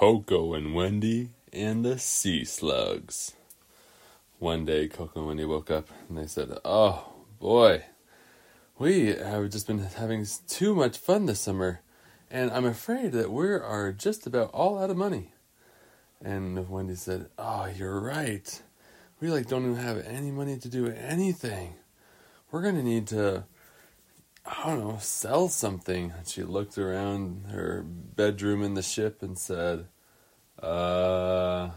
Coco and Wendy and the Sea Slugs. One day, Coco and Wendy woke up and they said, Oh boy, we have just been having too much fun this summer, and I'm afraid that we are just about all out of money. And Wendy said, Oh, you're right. We like don't even have any money to do anything. We're gonna need to I don't know, sell something. And she looked around her bedroom in the ship and said, Uh,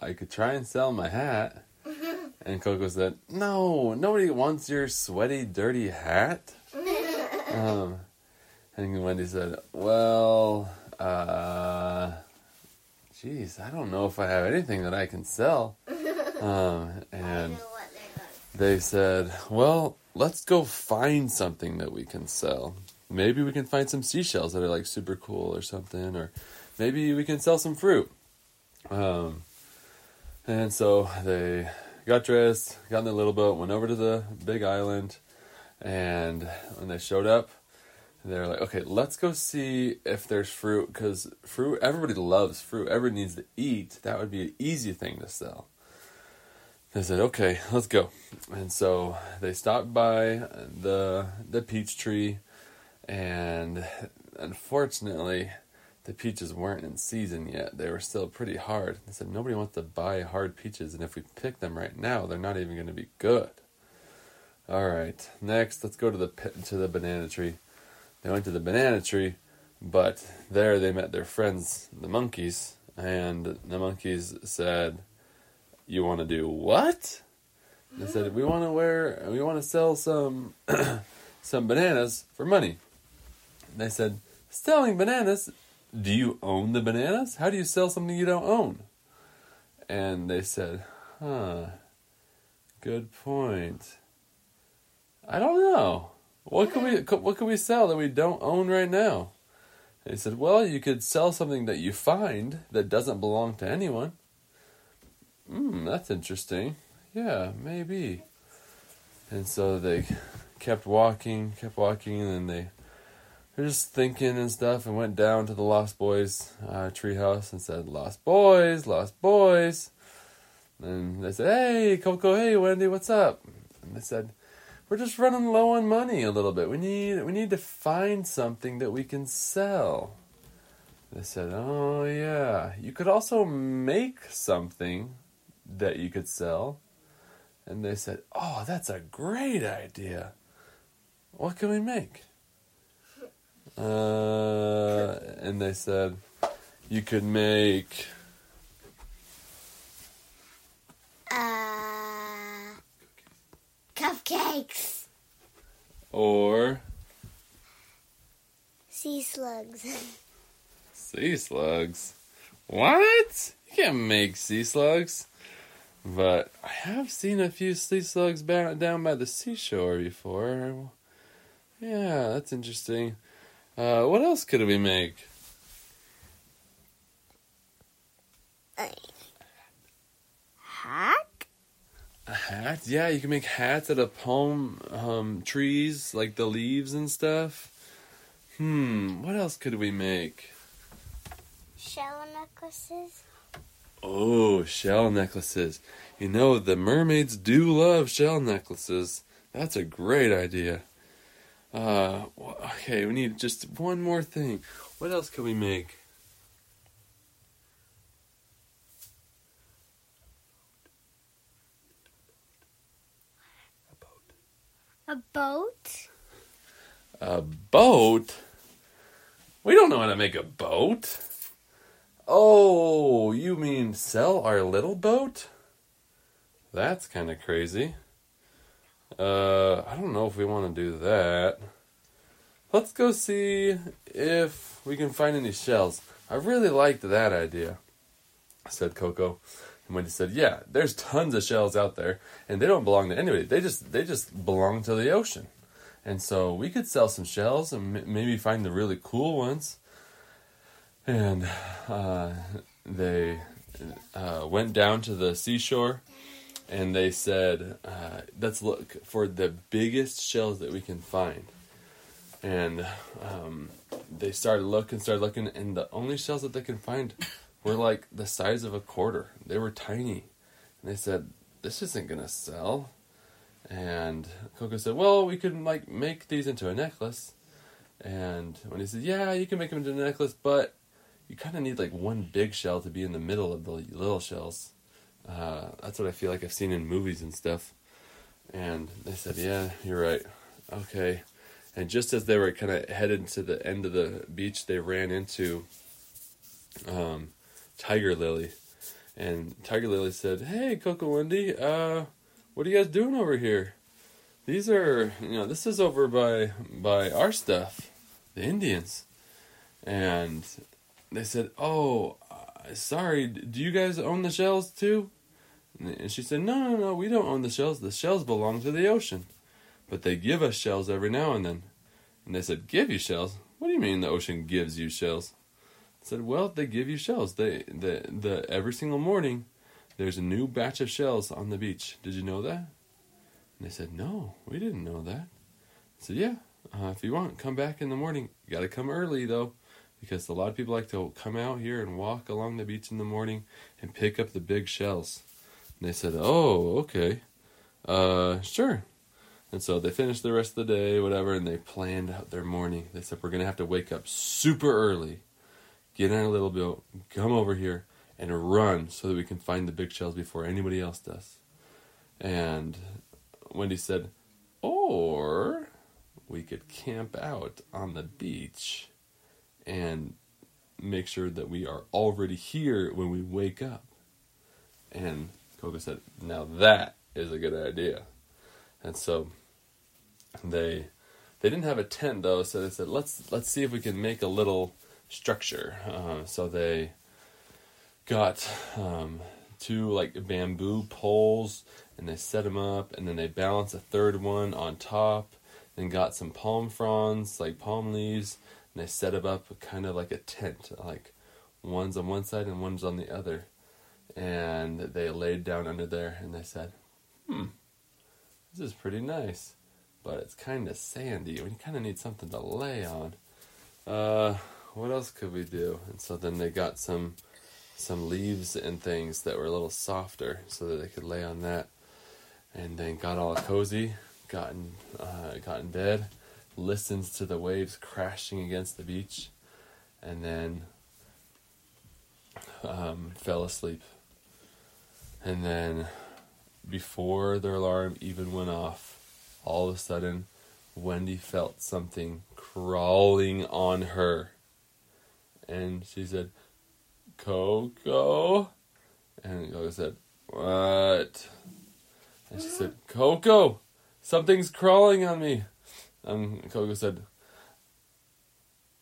I could try and sell my hat. And Coco said, No, nobody wants your sweaty, dirty hat. um, and Wendy said, Well, uh, geez, I don't know if I have anything that I can sell. Um, and they said, Well, let's go find something that we can sell. Maybe we can find some seashells that are like super cool or something, or maybe we can sell some fruit. Um, and so they got dressed, got in the little boat, went over to the big island, and when they showed up, they're like, okay, let's go see if there's fruit, because fruit, everybody loves fruit, everybody needs to eat. That would be an easy thing to sell. They said, okay, let's go. And so they stopped by the the peach tree, and unfortunately, the peaches weren't in season yet. They were still pretty hard. They said nobody wants to buy hard peaches, and if we pick them right now, they're not even going to be good. All right, next, let's go to the to the banana tree. They went to the banana tree, but there they met their friends, the monkeys, and the monkeys said you want to do what? They said we want to wear, we want to sell some some bananas for money. They said selling bananas. Do you own the bananas? How do you sell something you don't own? And they said, huh, good point. I don't know. What can we what can we sell that we don't own right now? They said, well, you could sell something that you find that doesn't belong to anyone. Hmm, that's interesting. Yeah, maybe. And so they kept walking, kept walking, and then they were just thinking and stuff and went down to the Lost Boys uh, treehouse and said, Lost Boys, Lost Boys. And they said, Hey, Coco, hey, Wendy, what's up? And they said, We're just running low on money a little bit. We need we need to find something that we can sell. They said, Oh yeah. You could also make something that you could sell. And they said, Oh, that's a great idea. What can we make? Uh, and they said, You could make. Uh, cupcakes. Or. Sea slugs. Sea slugs. What? You can't make sea slugs. But I have seen a few sea slugs down by the seashore before. Yeah, that's interesting. Uh, what else could we make? A hat? A hat? Yeah, you can make hats out of palm um, trees, like the leaves and stuff. Hmm, what else could we make? Shell necklaces? Oh, shell necklaces. You know, the mermaids do love shell necklaces. That's a great idea. Uh, okay, we need just one more thing. What else can we make? A boat? A boat? A boat? We don't know how to make a boat. Oh, you mean sell our little boat? That's kind of crazy. Uh, I don't know if we want to do that. Let's go see if we can find any shells. I really liked that idea, said Coco. And Wendy said, "Yeah, there's tons of shells out there, and they don't belong to anybody. They just they just belong to the ocean. And so we could sell some shells and m- maybe find the really cool ones." And uh, they uh, went down to the seashore and they said, uh, let's look for the biggest shells that we can find. And um, they started looking, started looking, and the only shells that they could find were like the size of a quarter. They were tiny. And they said, This isn't gonna sell. And Coco said, Well, we could like make these into a necklace. And Wendy said, Yeah, you can make them into a necklace, but you kind of need like one big shell to be in the middle of the little shells. Uh, that's what I feel like I've seen in movies and stuff. And they said, Yeah, you're right. Okay. And just as they were kind of headed to the end of the beach, they ran into um, Tiger Lily. And Tiger Lily said, Hey, Coco Wendy, uh, what are you guys doing over here? These are, you know, this is over by by our stuff, the Indians. And they said, "Oh, uh, sorry. Do you guys own the shells too?" And she said, "No, no, no. We don't own the shells. The shells belong to the ocean, but they give us shells every now and then." And they said, "Give you shells? What do you mean the ocean gives you shells?" I said, "Well, they give you shells. They the the every single morning." There's a new batch of shells on the beach. Did you know that? And they said, No, we didn't know that. I said, Yeah, uh, if you want, come back in the morning. You got to come early, though, because a lot of people like to come out here and walk along the beach in the morning and pick up the big shells. And they said, Oh, okay. Uh, sure. And so they finished the rest of the day, whatever, and they planned out their morning. They said, We're going to have to wake up super early, get on a little boat, come over here, and run so that we can find the big shells before anybody else does. And Wendy said, Or we could camp out on the beach and make sure that we are already here when we wake up. And Coco said, Now that is a good idea. And so they they didn't have a tent though, so they said, Let's let's see if we can make a little structure. Uh, so they got um, two like bamboo poles and they set them up and then they balance a third one on top and got some palm fronds like palm leaves and they set it up kind of like a tent like one's on one side and one's on the other. And they laid down under there and they said hmm this is pretty nice but it's kind of sandy. We kind of need something to lay on. Uh what else could we do? And so then they got some some leaves and things that were a little softer so that they could lay on that. And then got all cozy, got in, uh, got in bed, listens to the waves crashing against the beach, and then um, fell asleep. And then before their alarm even went off, all of a sudden, Wendy felt something crawling on her. And she said, Coco? And Coco said, What? And she said, Coco, something's crawling on me. And Coco said,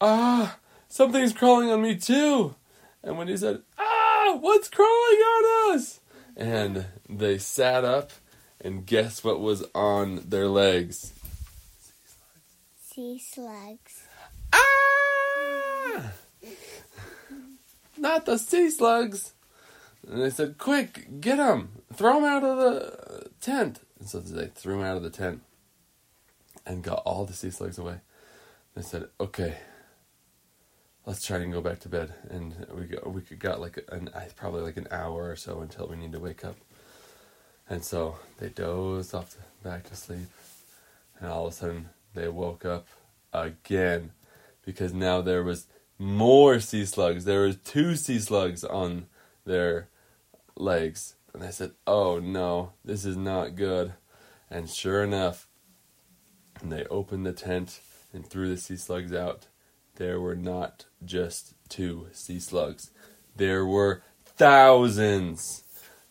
Ah, something's crawling on me too. And Wendy said, Ah, what's crawling on us? And they sat up, and guess what was on their legs? Sea slugs. Ah! Not the sea slugs! And they said, Quick, get them! Throw them out of the tent! And so they threw them out of the tent and got all the sea slugs away. They said, Okay, let's try and go back to bed. And we got, we got like an probably like an hour or so until we need to wake up. And so they dozed off to, back to sleep. And all of a sudden they woke up again because now there was more sea slugs. There was two sea slugs on their legs. And I said, "Oh no, this is not good." And sure enough, and they opened the tent and threw the sea slugs out. There were not just two sea slugs. There were thousands.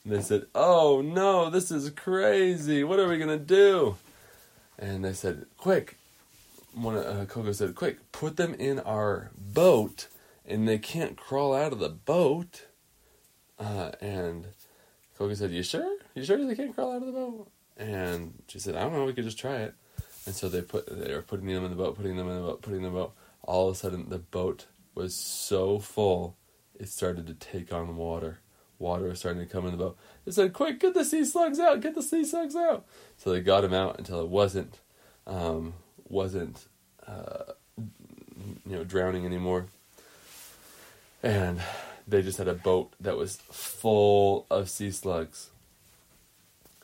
And they said, "Oh no, this is crazy. What are we going to do?" And they said, "Quick, one uh, Coco said, "Quick, put them in our boat, and they can't crawl out of the boat." Uh, and Coco said, "You sure? You sure they can't crawl out of the boat?" And she said, "I don't know. We could just try it." And so they put they were putting them in the boat, putting them in the boat, putting them in the boat. All of a sudden, the boat was so full, it started to take on water. Water was starting to come in the boat. They said, "Quick, get the sea slugs out! Get the sea slugs out!" So they got them out until it wasn't um, wasn't uh, you know drowning anymore. And they just had a boat that was full of sea slugs.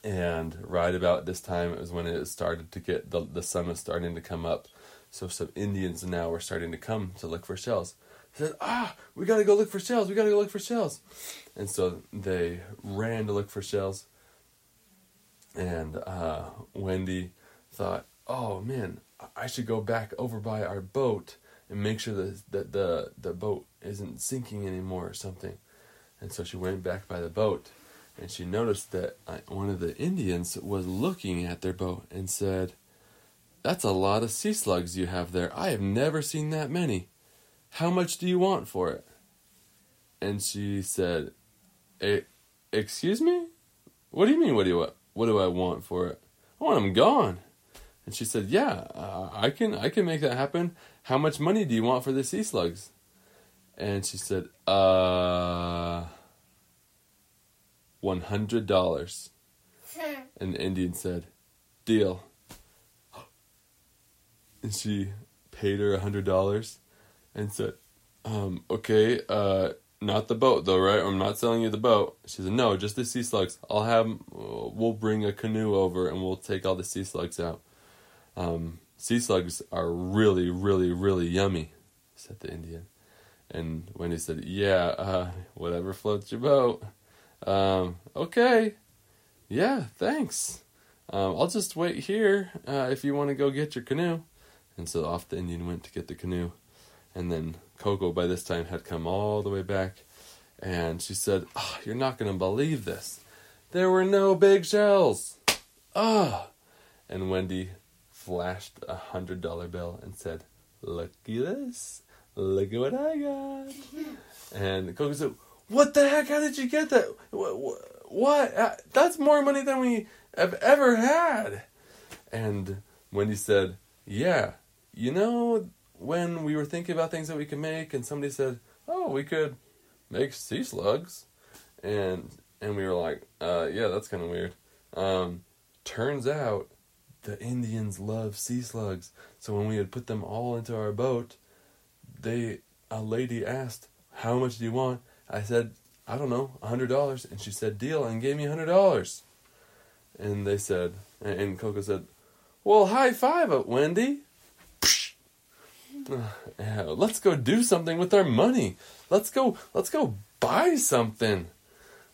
And right about this time, it was when it started to get the the sun was starting to come up. So some Indians now were starting to come to look for shells. Said, "Ah, we got to go look for shells. We got to go look for shells." And so they ran to look for shells. And uh, Wendy thought, "Oh man, I should go back over by our boat and make sure that, that the the boat isn't sinking anymore or something." And so she went back by the boat, and she noticed that uh, one of the Indians was looking at their boat and said, "That's a lot of sea slugs you have there. I have never seen that many. How much do you want for it?" And she said, "Eh, "Excuse me? What do you mean? What do you? What do I want for it? I want them gone." And she said, "Yeah, uh, I can I can make that happen. How much money do you want for the sea slugs?" And she said, "Uh, one hundred dollars." And the Indian said, "Deal." And she paid her a hundred dollars, and said, um, "Okay, uh, not the boat though, right? I'm not selling you the boat." She said, "No, just the sea slugs. I'll have. We'll bring a canoe over, and we'll take all the sea slugs out." Um, sea slugs are really, really, really yummy," said the Indian. And Wendy said, "Yeah, uh, whatever floats your boat." Um, okay, yeah, thanks. Um, I'll just wait here uh, if you want to go get your canoe. And so off the Indian went to get the canoe. And then Coco, by this time, had come all the way back. And she said, oh, You're not going to believe this. There were no big shells. Ah. And Wendy flashed a hundred dollar bill and said, Look at this. Look at what I got. and Coco said, What the heck? How did you get that? What? what? Uh, That's more money than we have ever had. And Wendy said, Yeah, you know, when we were thinking about things that we could make, and somebody said, Oh, we could make sea slugs. And and we were like, uh, yeah, that's kind of weird. Um, turns out the Indians love sea slugs. So when we had put them all into our boat, they a lady asked, "How much do you want?" I said, "I don't know, a hundred dollars." And she said, "Deal," and gave me a hundred dollars. And they said, and- and Coco said, "Well, high five it, Wendy." Yeah, let's go do something with our money. Let's go. Let's go buy something.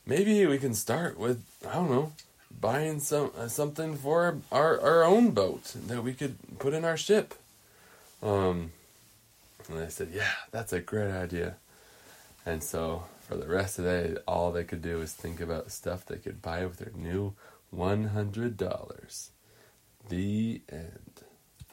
Maybe we can start with I don't know, buying some uh, something for our our own boat that we could put in our ship. Um, and I said, yeah, that's a great idea. And so for the rest of the day, all they could do was think about stuff they could buy with their new one hundred dollars. The end.